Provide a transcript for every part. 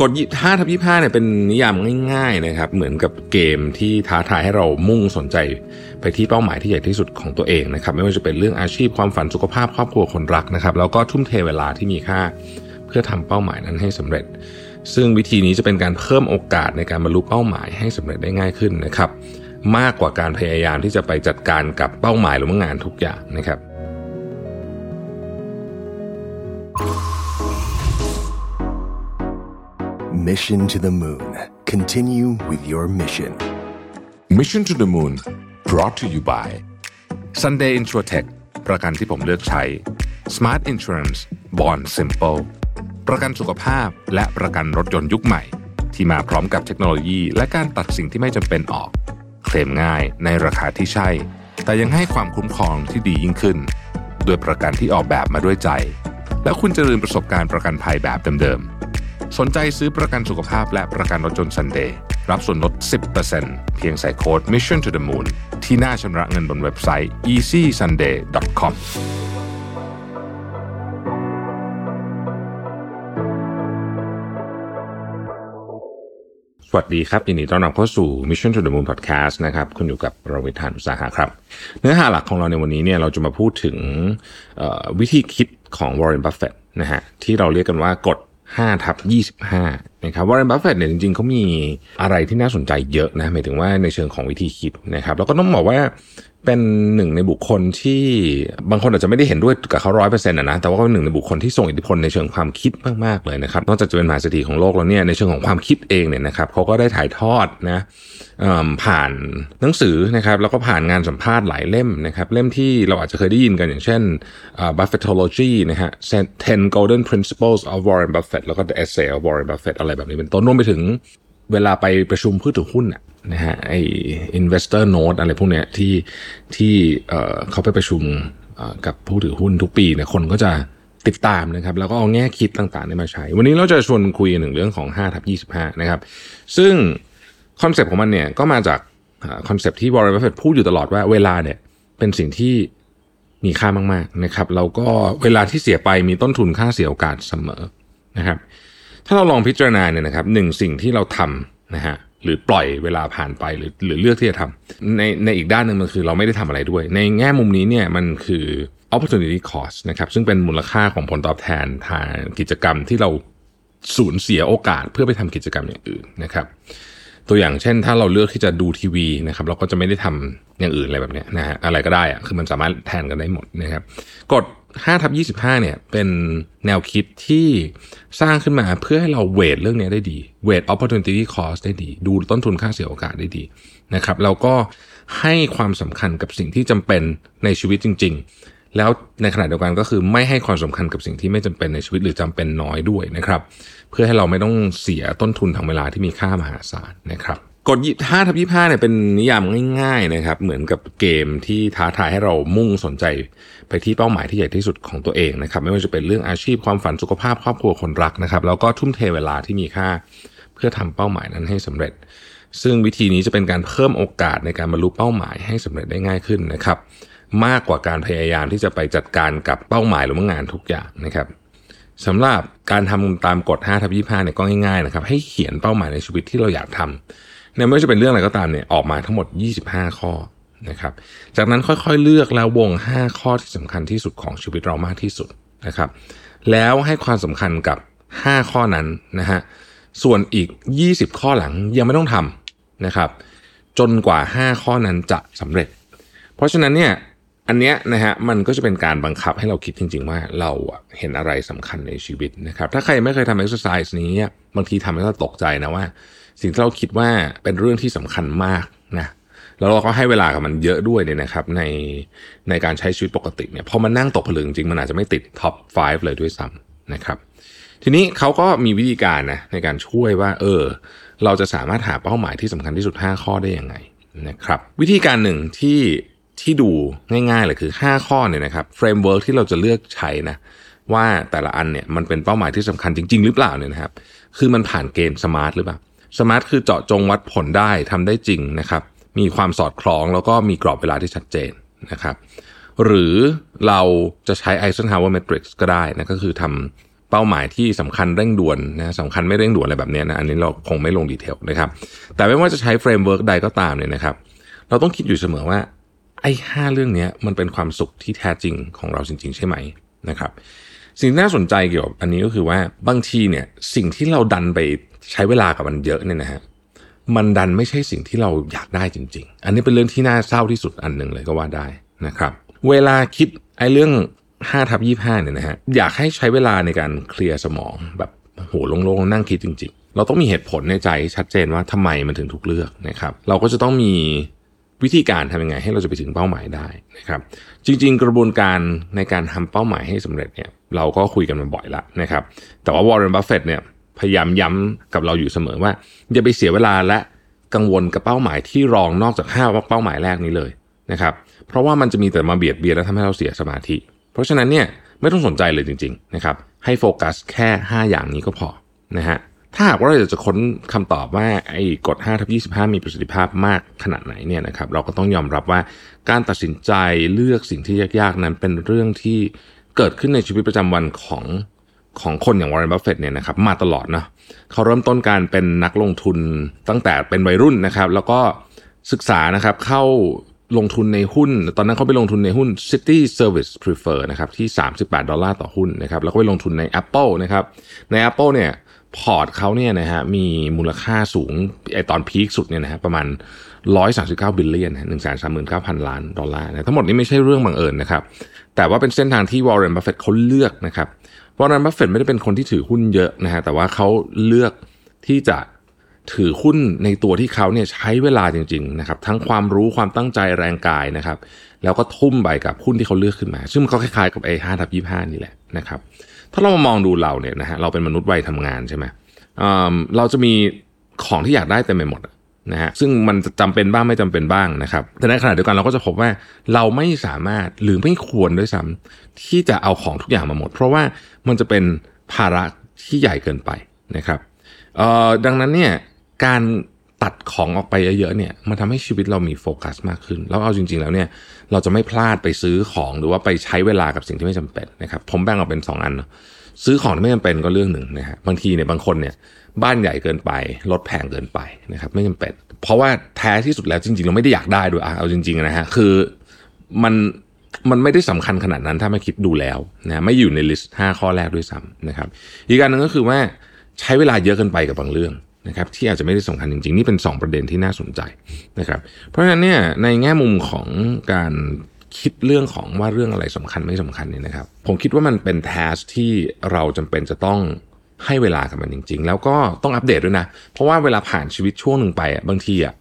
กฎ5ทับ25เนี่ยเป็นนิยามง่ายๆนะครับ เหมือนกับเกมที่ท้าทายให้เรามุ่งสนใจไปที่เป้าหมายที่ใหญ่ที่สุดของตัวเองนะครับ ไม่ว่าจะเป็นเรื่องอาชีพความฝันสุขภาพครอบครัวคนรักนะครับ แล้วก็ทุ่มเทเวลาที่มีค่า เพื่อทำเป้าหมายนั้นให้สำเร็จ ซึ่งวิธีนี้จะเป็นการเพิ่มโอกาสในการบรรลุเป้าหมายให้สำเร็จได้ง่ายขึ้นนะครับ มากกว่าการพยายามที่จะไปจัดการกับเป้าหมายหรือว่างานทุกอย่างนะครับ Mission to the Moon. Continue with your mission. Mission to the Moon brought to you by Sunday Insurtech ประกันที่ผมเลือกใช้ Smart Insurance Bond Simple ประกันสุขภาพและประกันรถยนต์ยุคใหม่ ที่มาพร้อมกับเทคโนโลยี และการตัดสิ่งที่ไม่จำเป็นออก เคลมง่ายในราคาที่ใช่ แต่ยังให้ความคุ้มครองที่ดียิ่งขึ้นด้วยประกันที่ออกแบบมาด้วยใจ และคุณจะลืมประสบการณ์ประกันภัยแบบเดิมๆ สนใจซื้อประกันสุขภาพและประกันรถยนต์ซันเดย์รับส่วนลด 10%เพียงใส่โค้ด mission to the moon ที่หน้าชำระเงินบนเว็บไซต์ easysunday.com สวัสดีครับยินดีต้อนรับเข้าสู่ Mission to the Moon Podcast นะครับคุณอยู่กับเราวิทานอุตสาหะครับ เนื้อหาหลักของเราในวันนี้เนี่ยเราจะมาพูดถึงวิธีคิดของ Warren Buffett นะฮะที่เราเรียกกันว่ากฎ 5ทับ25นะครับ Warren Buffett เนี่ยจริงๆเขามีอะไรที่น่าสนใจเยอะนะหมายถึงว่าในเชิงของวิธีคิดนะครับ แล้วก็ต้องบอกว่า เป็นหนึ่งในบุคคลที่บางคนอาจจะไม่ได้เห็นด้วยกับเขาร้อยเปอร์เซ็นต์นะแต่ว่าก็เป็นหนึ่งในบุคคลที่ส่งอิทธิพลในเชิงความคิดมากๆเลยนะครับนอกจากจะเป็นมหาเศรษฐีของโลกแล้วเนี่ยในเชิงของความคิดเองเนี่ยนะครับเขาก็ได้ถ่ายทอดนะผ่านหนังสือนะครับแล้วก็ผ่านงานสัมภาษณ์หลายเล่มนะครับเล่มที่เราอาจจะเคยได้ยินกันอย่างเช่น Buffettology นะฮะ Ten Golden Principles of Warren Buffett แล้วก็ The Essay of Warren Buffett อะไรแบบนี้เป็นต้นรวมไปถึง เวลาไปประชุมผู้ถือหุ้นนะฮะไอ investor note อะไรพวกเนี้ยที่ที่เขาไปประชุมกับผู้ถือหุ้นทุกปีเนี่ยคนก็จะติดตามนะครับ แล้วก็เอาแง่คิดต่างๆมาใช้ วันนี้เราจะชวนคุยหนึ่งเรื่องของ5ทัทับ25 นะครับ ซึ่ง concept ของมันเนี่ยก็มาจาก concept ที่ Warren Buffett พูดอยู่ตลอดว่าเวลาเนี่ยเป็นสิ่งที่มีค่ามากๆนะครับแล้วก็เวลาที่เสียไปมีต้นทุนค่าเสียโอกาสเสมอนะครับ ถ้าเราลองพิจารณาเนี่ยนะครับหนึ่งสิ่งที่เราทำ นะฮะหรือปล่อยเวลาผ่านไปหรือหรือเลือกที่จะทำในในอีกด้านหนึ่งมันคือเราไม่ได้ทำอะไรด้วย ในแง่มุมนี้เนี่ยมันคือ opportunity cost นะครับซึ่งเป็นมูลค่าของผลตอบแทนทางกิจกรรมที่เราสูญเสียโอกาสเพื่อไปทำกิจกรรมอย่างอื่นนะครับตัวอย่างเช่น ถ้าเราเลือกที่จะดูทีวีนะครับเราก็จะไม่ได้ทำอย่างอื่นอะไรแบบนี้นะฮะอะไรก็ได้อะคือมันสามารถแทนกันได้หมดนะครับกฎ 5ทับ25เนี่ยเป็นแนวคิดที่สร้างขึ้นมาเพื่อให้เราเวทเรื่องนี้ได้ดี เวท opportunity cost ได้ดี ดูต้นทุนค่าเสียโอกาสได้ดีนะครับแล้วก็ให้ความสำคัญกับสิ่งที่จำเป็นในชีวิตจริง ๆ แล้วในขณะเดียวกันก็คือไม่ให้ความสำคัญกับสิ่งที่ไม่จำเป็นในชีวิตหรือจำเป็นน้อยด้วยนะครับ เพื่อให้เราไม่ต้องเสียต้นทุนทางเวลาที่มีค่ามหาศาลนะครับ กฎ5ทับ25เนี่ยเป็นนิยามง่าย ๆนะครับ เหมือนกับเกมที่ท้าทายให้เรามุ่งสนใจไปที่เป้าหมายที่ใหญ่ที่สุดของตัวเองนะครับ ไม่ว่าจะเป็นเรื่องอาชีพความฝันสุขภาพครอบครัวคนรักนะครับ แล้วก็ทุ่มเทเวลาที่มีค่า เพื่อทำเป้าหมายนั้นให้สำเร็จ ซึ่งวิธีนี้จะเป็นการเพิ่มโอกาสในการบรรลุเป้าหมายให้สำเร็จได้ง่ายขึ้นนะครับ มากกว่าการพยายามที่จะไปจัดการกับเป้าหมายหรืองานทุกอย่างนะครับสำหรับการทำตามกฎ5ทับ25เนี่ยก็ง่ายๆนะครับ ให้เขียนเป้าหมายในชีวิตที่เราอยากทำ เนี่ยไม่ว่าจะเป็นเรื่องอะไรก็ตามเนี่ยออกมาทั้งหมด 25 ข้อนะครับจากนั้นค่อยๆเลือกแล้ววง 5 ข้อที่สำคัญที่สุดของชีวิตเรามากที่สุดนะครับแล้วให้ความสำคัญกับ 5 ข้อนั้นนะฮะส่วนอีก 20 ข้อหลังยังไม่ต้องทำนะครับจนกว่า 5 ข้อนั้นจะสำเร็จ เพราะฉะนั้นเนี่ยอันเนี้ยนะฮะมันก็จะเป็นการบังคับให้เราคิดจริง ๆ ว่าเราเห็นอะไรสำคัญในชีวิตนะครับถ้าใครไม่เคยทำเอ็กซ์ไซส์นี้บางทีทำให้เราตกใจนะว่า สิ่งที่เราคิดว่าเป็นเรื่องที่สำคัญมากนะแล้วเราก็ให้เวลากับมันเยอะด้วยเนี่ยนะครับ ในในการใช้ชีวิตปกติเนี่ยพอมันนั่งตกผลึกจริงมันอาจจะไม่ติด top 5 เลยด้วยซ้ำนะครับ ทีนี้เขาก็มีวิธีการนะในการช่วยว่า เออ เราจะสามารถหาเป้าหมายที่สำคัญที่สุด 5 ข้อได้ยังไงนะครับ วิธีการหนึ่งที่ที่ดูง่ายๆเลยคือ 5 ข้อเนี่ยนะครับ framework ที่เราจะเลือกใช้นะว่าแต่ละอันเนี่ยมันเป็นเป้าหมายที่สำคัญจริง ๆ หรือเปล่าเนี่ยนะครับ คือมันผ่านเกณฑ์ SMART หรือเปล่า SMART คือเจาะจงวัดผลได้ทำได้จริงนะครับ มีความสอดคล้องแล้วก็มีกรอบเวลาที่ชัดเจนนะครับ หรือเราจะใช้ Eisenhower Matrix ก็ได้นะก็คือทำเป้าหมายที่สำคัญเร่งด่วนนะสำคัญไม่เร่งด่วนอะไรแบบนี้นะอันนี้เราคงไม่ลง detail นะครับ แต่ไม่ว่าจะใช้ framework ใดก็ตามเนี่ยนะครับ เราต้องคิดอยู่เสมอว่าไอ้ห้าเรื่องนี้มันเป็นความสุขที่แท้จริงของเราจริง ๆ ใช่ไหมนะครับ สิ่งที่น่าสนใจเกี่ยวกับอันนี้ก็คือว่าบางทีเนี่ยสิ่งที่เราดันไป ใช้เวลากับมันเยอะเนี่ยนะฮะมันดันไม่ใช่สิ่งที่เราอยากได้จริง ๆ อันนี้เป็นเรื่องที่น่าเศร้าที่สุดอันหนึ่งเลยก็ว่าได้นะครับ เวลาคิดไอ้เรื่อง5ทับ25เนี่ยนะฮะอยากให้ใช้เวลาในการเคลียร์สมองแบบโหโล่งๆนั่งคิดจริง ๆ เราต้องมีเหตุผลในใจชัดเจนว่าทำไมมันถึงถูกเลือกนะครับ เราก็จะต้องมีวิธีการทำยังไงให้เราจะไปถึงเป้าหมายได้นะครับ จริง ๆ กระบวนการในการทำเป้าหมายให้สำเร็จเนี่ยเราก็คุยกันมาบ่อยล้วนะครับ แต่ว่าวอร์เรนบัฟเฟตเนี่ย พยายามย้ำกับเราอยู่เสมอว่าอย่าไปเสียเวลาและกังวลกับเป้าหมายที่รองนอกจากห้าเป้าหมายแรกนี้เลยนะครับเพราะว่ามันจะมีแต่มาเบียดเบียนและทำให้เราเสียสมาธิ เพราะฉะนั้นเนี่ยไม่ต้องสนใจเลยจริงๆนะครับให้โฟกัสแค่ 5 อย่างนี้ก็พอนะฮะถ้าหากว่าเราอยากจะค้นคำตอบว่าไอ้กฎ5ทับ25 มีประสิทธิภาพมากขนาดไหนเนี่ยนะครับเราก็ต้องยอมรับว่าการตัดสินใจเลือกสิ่งที่ยากๆนั้นเป็นเรื่องที่เกิดขึ้นในชีวิตประจำวันของ ของคนอย่างวอร์เรนบัฟเฟตเนี่ยนะครับมาตลอดเนาะเขาเริ่มต้นการเป็นนักลงทุนตั้งแต่เป็นวัยรุ่นนะครับ แล้วก็ศึกษานะครับเข้าลงทุนในหุ้น ตอนนั้นเขาไปลงทุนในหุ้น Cities Service Preferred นะครับที่ 38 ดอลลาร์ต่อหุ้นนะครับแล้วก็ไปลงทุนใน Apple นะครับใน Apple เนี่ยพอร์ตเขาเนี่ยนะฮะมีมูลค่าสูงไอ้ตอน peak สุดเนี่ยนะฮะประมาณ 139 billion หนึ่งแสนสามหมื่นเก้าพันล้านดอลลาร์นะทั้งหมดนี้ไม่ใช่เรื่องบังเอิญนะครับ แต่ว่าเป็นเส้นทางที่วอร์เรนบัฟเฟตเขาเลือกนะครับ วอร์เรนบัฟเฟตไม่ได้เป็นคนที่ถือหุ้นเยอะนะฮะแต่ว่าเขาเลือกที่จะถือหุ้นในตัวที่เขาเนี่ยใช้เวลาจริงๆนะครับทั้งความรู้ความตั้งใจแรงกายนะครับ แล้วก็ทุ่มไปกับหุ้นที่เขาเลือกขึ้นมา ซึ่งมันก็คล้ายๆกับไอ้ห้าทับยี่ห้านี่แหละนะครับ ถ้าเรามามองดูเราเนี่ยนะฮะเราเป็นมนุษย์วัยทำงานใช่ไหมเราจะมีของที่อยากได้เต็มไปหมด นะฮะซึ่งมันจะจำเป็นบ้างไม่จำเป็นบ้างนะครับแต่ในขณะเดียวกันเราก็จะพบว่าเราไม่สามารถหรือไม่ควรด้วยซ้ำที่จะเอาของทุกอย่างมาหมด เพราะว่ามันจะเป็นภาระที่ใหญ่เกินไปนะครับดังนั้นเนี่ยการตัดของออกไปเยอะๆเนี่ยมันทำให้ชีวิตเรามีโฟกัสมากขึ้น แล้วเอาจริง ๆ แล้วเนี่ยเราจะไม่พลาดไปซื้อของหรือว่าไปใช้เวลากับสิ่งที่ไม่จำเป็นนะครับผมแบ่งออกเป็น 2 อัน ซื้อของไม่จำเป็นก็เรื่องหนึ่งนะฮะบางทีเนี่ยบางคนเนี่ยบ้านใหญ่เกินไปรถแพงเกินไปนะครับไม่จำเป็น เพราะว่าแท้ที่สุดแล้วจริงๆ เราไม่ได้อยากได้ด้วยอะเอาจริงๆนะฮะคือมันมันไม่ได้สำคัญขนาดนั้นถ้าไม่คิดดูแล้วนะไม่อยู่ในลิสต์5ข้อแรกด้วยซ้ำนะครับ อีกการหนึ่งก็คือว่าใช้เวลาเยอะเกินไปกับบางเรื่องนะครับที่อาจจะไม่ได้สำคัญจริงๆ นี่เป็น 2 ประเด็นที่น่าสนใจนะครับเพราะฉะนั้นเนี่ยในแง่มุมของการ คิดเรื่องของว่าเรื่องอะไรสำคัญไม่สำคัญเนี่ยนะครับ ผมคิดว่ามันเป็นแทสที่เราจำเป็นจะต้องให้เวลากับมันจริง ๆ แล้วก็ต้องอัปเดตด้วยนะ เพราะว่าเวลาผ่านชีวิตช่วงหนึ่งไปบางทีอะ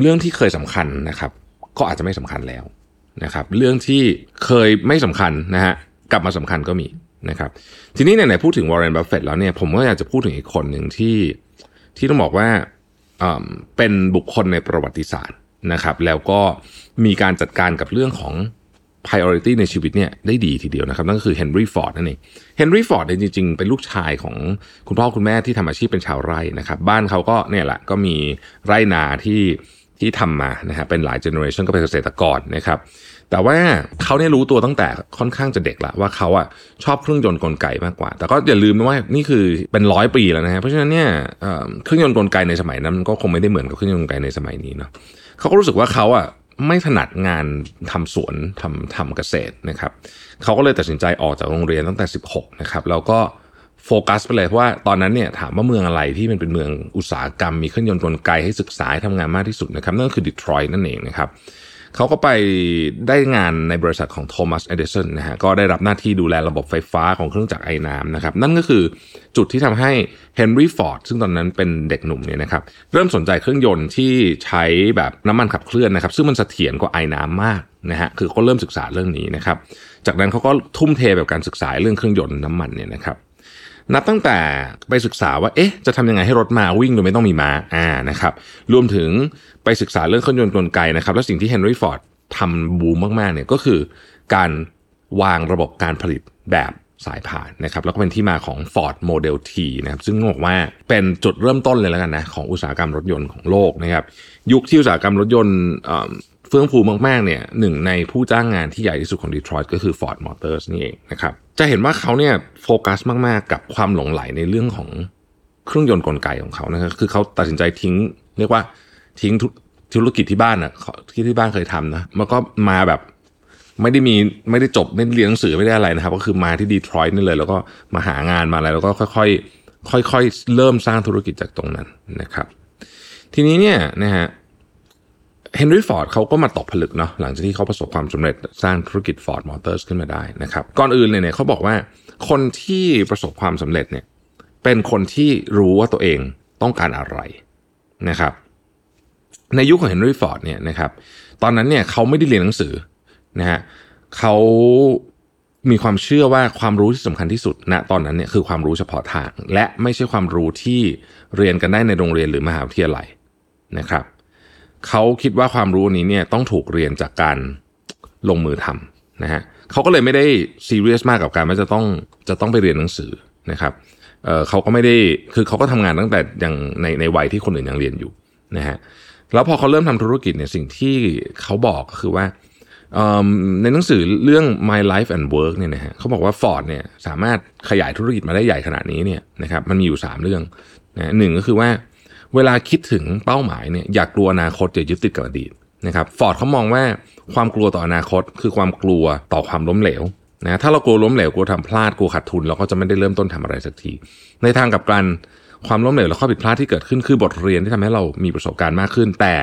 เรื่องที่เคยสำคัญนะครับ ก็อาจจะไม่สำคัญแล้วนะครับ เรื่องที่เคยไม่สำคัญนะฮะกลับมาสำคัญก็มีนะครับ ทีนี้ไหนๆพูดถึงวอร์เรนบัฟเฟตแล้วเนี่ยผมก็อยากจะพูดถึงอีกคนหนึ่งที่ที่ต้องบอกว่าเป็นบุคคลในประวัติศาสตร์ นะครับ แล้วก็มีการจัดการกับเรื่องของ priority ในชีวิตเนี่ยได้ดีทีเดียวนะครับ นั่นก็คือเฮนรี่ฟอร์ดนั่นเองเฮนรี่ฟอร์ดเนี่ยจริงๆ เป็นลูกชายของคุณพ่อคุณแม่ที่ทำอาชีพเป็นชาวไร่นะครับ บ้านเขาก็เนี่ยแหละก็มีไร่นาที่ที่ทำมานะฮะเป็นหลายเจเนอเรชันก็เป็นเกษตรกรนะครับ แต่ว่าเขาเนี่ยรู้ตัวตั้งแต่ค่อนข้างจะเด็กละว่าเขาอะชอบเครื่องยนต์กลไกมากกว่า แต่ก็อย่าลืมนะว่านี่คือเป็นร้อยปีแล้วนะฮะเพราะฉะนั้นเนี่ยเครื่องยนต์กลไกในสมัยนั้นก็คงไม่ได้เหมือนกับเครื่องยนต์กลไกในสมัยนี้เนาะ เขาก็รู้สึกว่าเขาอะไม่ถนัดงานทำสวนทำทำเกษตรนะครับเขาก็เลยตัดสินใจออกจากโรงเรียนตั้งแต่ 16นะครับแล้วก็โฟกัสไปเลยเพราะว่าตอนนั้นเนี่ยถามว่าเมืองอะไรที่มันเป็นเมืองอุตสาหกรรม มีเครื่องยนต์กลไกให้ศึกษาทำงานมากที่สุดนะครับนั่นก็คือดีทรอยต์นั่นเองนะครับ เขาก็ไปได้งานในบริษัทของโทมัสเอเดสันนะฮะก็ได้รับหน้าที่ดูแลระบบไฟฟ้าของเครื่องจักรไอน้ำนะครับ นั่นก็คือจุดที่ทำให้เฮนรี่ฟอร์ดซึ่งตอนนั้นเป็นเด็กหนุ่มเนี่ยนะครับ เริ่มสนใจเครื่องยนต์ที่ใช้แบบน้ำมันขับเคลื่อนนะครับ ซึ่งมันเสถียรกว่าไอ้น้ำมากนะฮะคือเขาเริ่มศึกษาเรื่องนี้นะครับ จากนั้นเขาก็ทุ่มเทแบบการศึกษาเรื่องเครื่องยนต์น้ำมันเนี่ยนะครับ นับตั้งแต่ไปศึกษาว่าเอ๊ะจะทำยังไงให้รถมาวิ่งโดยไม่ต้องมีม้าอ่านะครับรวมถึงไปศึกษาเรื่องเครื่องยนต์กลไกนะครับ และสิ่งที่เฮนรี่ฟอร์ดทำบูมมากๆเนี่ยก็คือการวางระบบการผลิตแบบสายผ่านนะครับแล้วก็เป็นที่มาของ Ford Model T นะครับซึ่งบอกว่าเป็นจุดเริ่มต้นเลยแล้วกันนะของอุตสาหกรรมรถยนต์ของโลกนะครับยุคที่อุตสาหกรรมรถยนต์ เฟื่องฟูมากๆเนี่ยหนึ่งในผู้จ้างงานที่ใหญ่ที่สุดของดีทรอยต์ก็คือ Ford Motors นี่เองนะครับจะเห็นว่าเขาเนี่ยโฟกัสมากๆ กับความหลงไหลในเรื่องของเครื่องยนต์กลไกของเขานะครับคือเขาตัดสินใจทิ้ง เรียกว่าทิ้งธุรกิจที่บ้านอะที่ที่บ้านเคยทำนะมันก็มาแบบไม่ได้มีไม่ได้จบไม่ได้เรียนหนังสือไม่ได้อะไรนะครับ ก็คือมาที่ดีทรอยต์นี่เลย แล้วก็มาหางานมาอะไรแล้วก็ค่อยๆค่อยๆเริ่มสร้างธุรกิจจากตรงนั้นนะครับ ทีนี้เนี่ยนะฮะ เฮนรี่ฟอร์ดเขาก็มาตกผลึกเนาะหลังจากที่เขาประสบความสำเร็จสร้างธุรกิจ Ford Motors ขึ้นมาได้นะครับ ก่อนอื่นเลยเนี่ยเขาบอกว่าคนที่ประสบความสำเร็จเนี่ยเป็นคนที่รู้ว่าตัวเองต้องการอะไรนะครับ ในยุคของเฮนรี่ฟอร์ดเนี่ยนะครับตอนนั้นเนี่ยเขาไม่ได้เรียนหนังสือนะฮะเขามีความเชื่อว่าความรู้ที่สำคัญที่สุดณนะตอนนั้นเนี่ยคือความรู้เฉพาะทาง และไม่ใช่ความรู้ที่เรียนกันได้ในโรงเรียนหรือมหาวิทยาลัยนะครับ เขาคิดว่าความรู้นี้เนี่ยต้องถูกเรียนจากการลงมือทำนะฮะเขาก็เลยไม่ได้ซีเรียสมากกับการว่าจะต้องจะต้องไปเรียนหนังสือนะครับเเขาก็ไม่ได้คือเขาก็ทำงานตั้งแต่ยังในในวัยที่คนอื่นยังเรียนอยู่นะฮะแล้วพอเขาเริ่มทำธุรกิจเนี่ยสิ่งที่เขาบอกก็คือว่าในหนังสือเรื่อง My Life and Work เนี่ยนะฮะเขาบอกว่า Ford เนี่ยสามารถขยายธุรกิจมาได้ใหญ่ขนาดนี้เนี่ยนะครับมันมีอยู่ 3 เรื่องนะหนึ่งก็คือว่า เวลาคิดถึงเป้าหมายเนี่ยอยากกลัวอนาคตอย่ายึดติดกับอดีตนะครับฟอร์ดเขามองว่าความกลัวต่ออนาคต คือความกลัวต่อความล้มเหลวนะถ้าเรากลัวล้มเหลวกลัวทำพลาดกลัวขาดทุนเราก็จะไม่ได้เริ่มต้นทำอะไรสักที ในทางกับการความล้มเหลวและข้อผิดพลาดที่เกิดขึ้นคือบทเรียนที่ทำให้เรามีประสบการณ์มากขึ้น แต่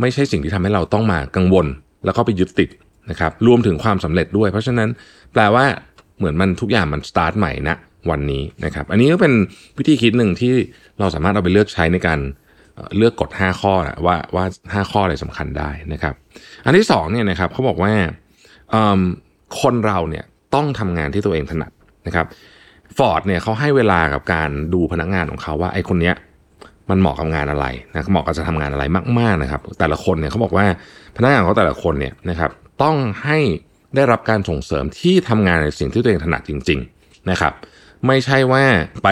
ไม่ใช่สิ่งที่ทำให้เราต้องมากังวล แล้วก็ไปยึดติดนะครับรวมถึงความสำเร็จด้วย เพราะฉะนั้นแปลว่าเหมือนมันทุกอย่างมันสตาร์ทใหม่นะ วันนี้นะครับ อันนี้ก็เป็นวิธีคิดหนึ่งที่เราสามารถเอาไปเลือกใช้ในการเลือกกฎ 5 ข้อนะว่าว่า 5 ข้ออะไรสำคัญได้นะครับ อันที่2เนี่ยนะครับเขาบอกว่าคนเราเนี่ยต้องทำงานที่ตัวเองถนัดนะครับฟอร์ดเนี่ยเขาให้เวลากับการดูพนักงานของเขาว่าไอ้คนเนี้ยมันเหมาะกับงานอะไรนะเหมาะกับจะทำงานอะไรมาก ๆนะครับ แต่ละคนเนี่ยเขาบอกว่าพนักงานเขาแต่ละคนเนี่ยนะครับต้องให้ได้รับการส่งเสริมที่ทำงานในสิ่งที่ตัวเองถนัดจริง ๆนะครับ ไม่ใช่ว่าไป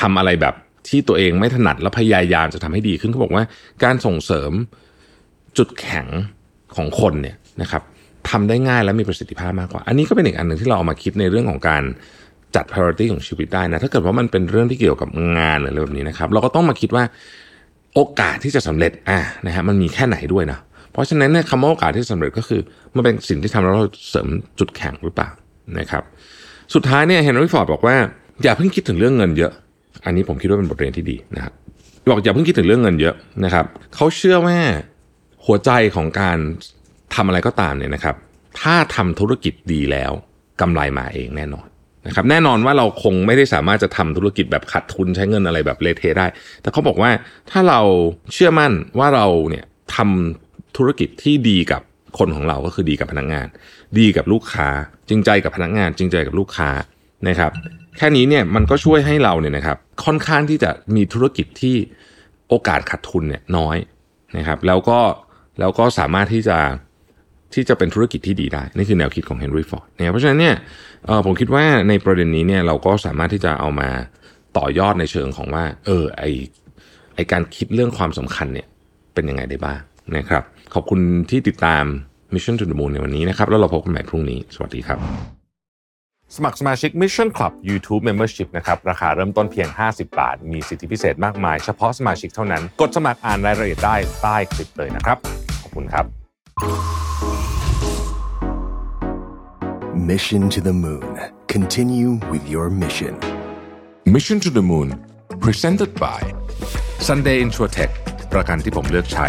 ทำอะไรแบบที่ตัวเองไม่ถนัดแล้วพยายามจะทำให้ดีขึ้นเขาบอกว่าการส่งเสริมจุดแข็งของคนเนี่ยนะครับทำได้ง่ายและมีประสิทธิภาพมากกว่า อันนี้ก็เป็นอีกอันหนึ่งที่เราเอามาคิดในเรื่องของการจัด priority ของชีวิตได้นะ ถ้าเกิดว่ามันเป็นเรื่องที่เกี่ยวกับงานหรืออะไรแบบนี้นะครับ เราก็ต้องมาคิดว่าโอกาสที่จะสำเร็จอะนะฮะมันมีแค่ไหนด้วยนะเพราะฉะนั้นเนี่ยคำว่าโอกาสที่สำเร็จก็คือ มันเป็นสิ่งที่ทำแล้วเราเสริมจุดแข็งหรือเปล่านะครับ สุดท้ายเนี่ยเฮนรี่ฟอร์ดบอกว่าอย่าเพิ่งคิดถึงเรื่องเงินเยอะ อันนี้ผมคิดว่าเป็นบทเรียนที่ดีนะครับบอกอย่าเพิ่งคิดถึงเรื่องเงินเยอะนะครับเขาเชื่อว่าหัวใจของการทำอะไรก็ตามเนี่ยนะครับ ถ้าทำธุรกิจดีแล้วกำไรมาเองแน่นอนนะครับแน่นอนว่าเราคงไม่ได้สามารถจะทำธุรกิจแบบขาดทุนใช้เงินอะไรแบบเลเทได้ แต่เขาบอกว่าถ้าเราเชื่อมั่นว่าเราเนี่ยทำธุรกิจที่ดีกับ คนของเราก็คือดีกับพนักงงาน ดีกับลูกค้า จริงใจกับพนักงงาน จริงใจกับลูกค้านะครับ แค่นี้เนี่ยมันก็ช่วยให้เราเนี่ยนะครับ ค่อนข้างที่จะมีธุรกิจที่โอกาสขาดทุนเนี่ยน้อยนะครับ แล้วก็แล้วก็สามารถที่จะที่จะเป็นธุรกิจที่ดีได้ นี่คือแนวคิดของเฮนรี่ฟอร์ดเนี่ยเพราะฉะนั้นเนี่ยผมคิดว่าในประเด็นนี้เนี่ยเราก็สามารถที่จะเอามาต่อยอดในเชิงของว่า เออไอไอการคิดเรื่องความสำคัญเนี่ยเป็นยังไงได้บ้างนะครับ ขอบคุณที่ติดตาม Mission to the Moon ในวันนี้นะครับ แล้วเราพบกันใหม่พรุ่งนี้ สวัสดีครับ สมัครสมาชิก Mission Club YouTube Membership นะครับ ราคาเริ่มต้นเพียง 50 บาท มีสิทธิพิเศษมากมาย เฉพาะสมาชิกเท่านั้น กดสมัครอ่านรายละเอียดได้ใต้คลิปเลยนะครับ ขอบคุณครับ Mission to the Moon Continue with your mission Mission to the Moon Presented by Sunday Insurtech ประกันที่ผมเลือกใช้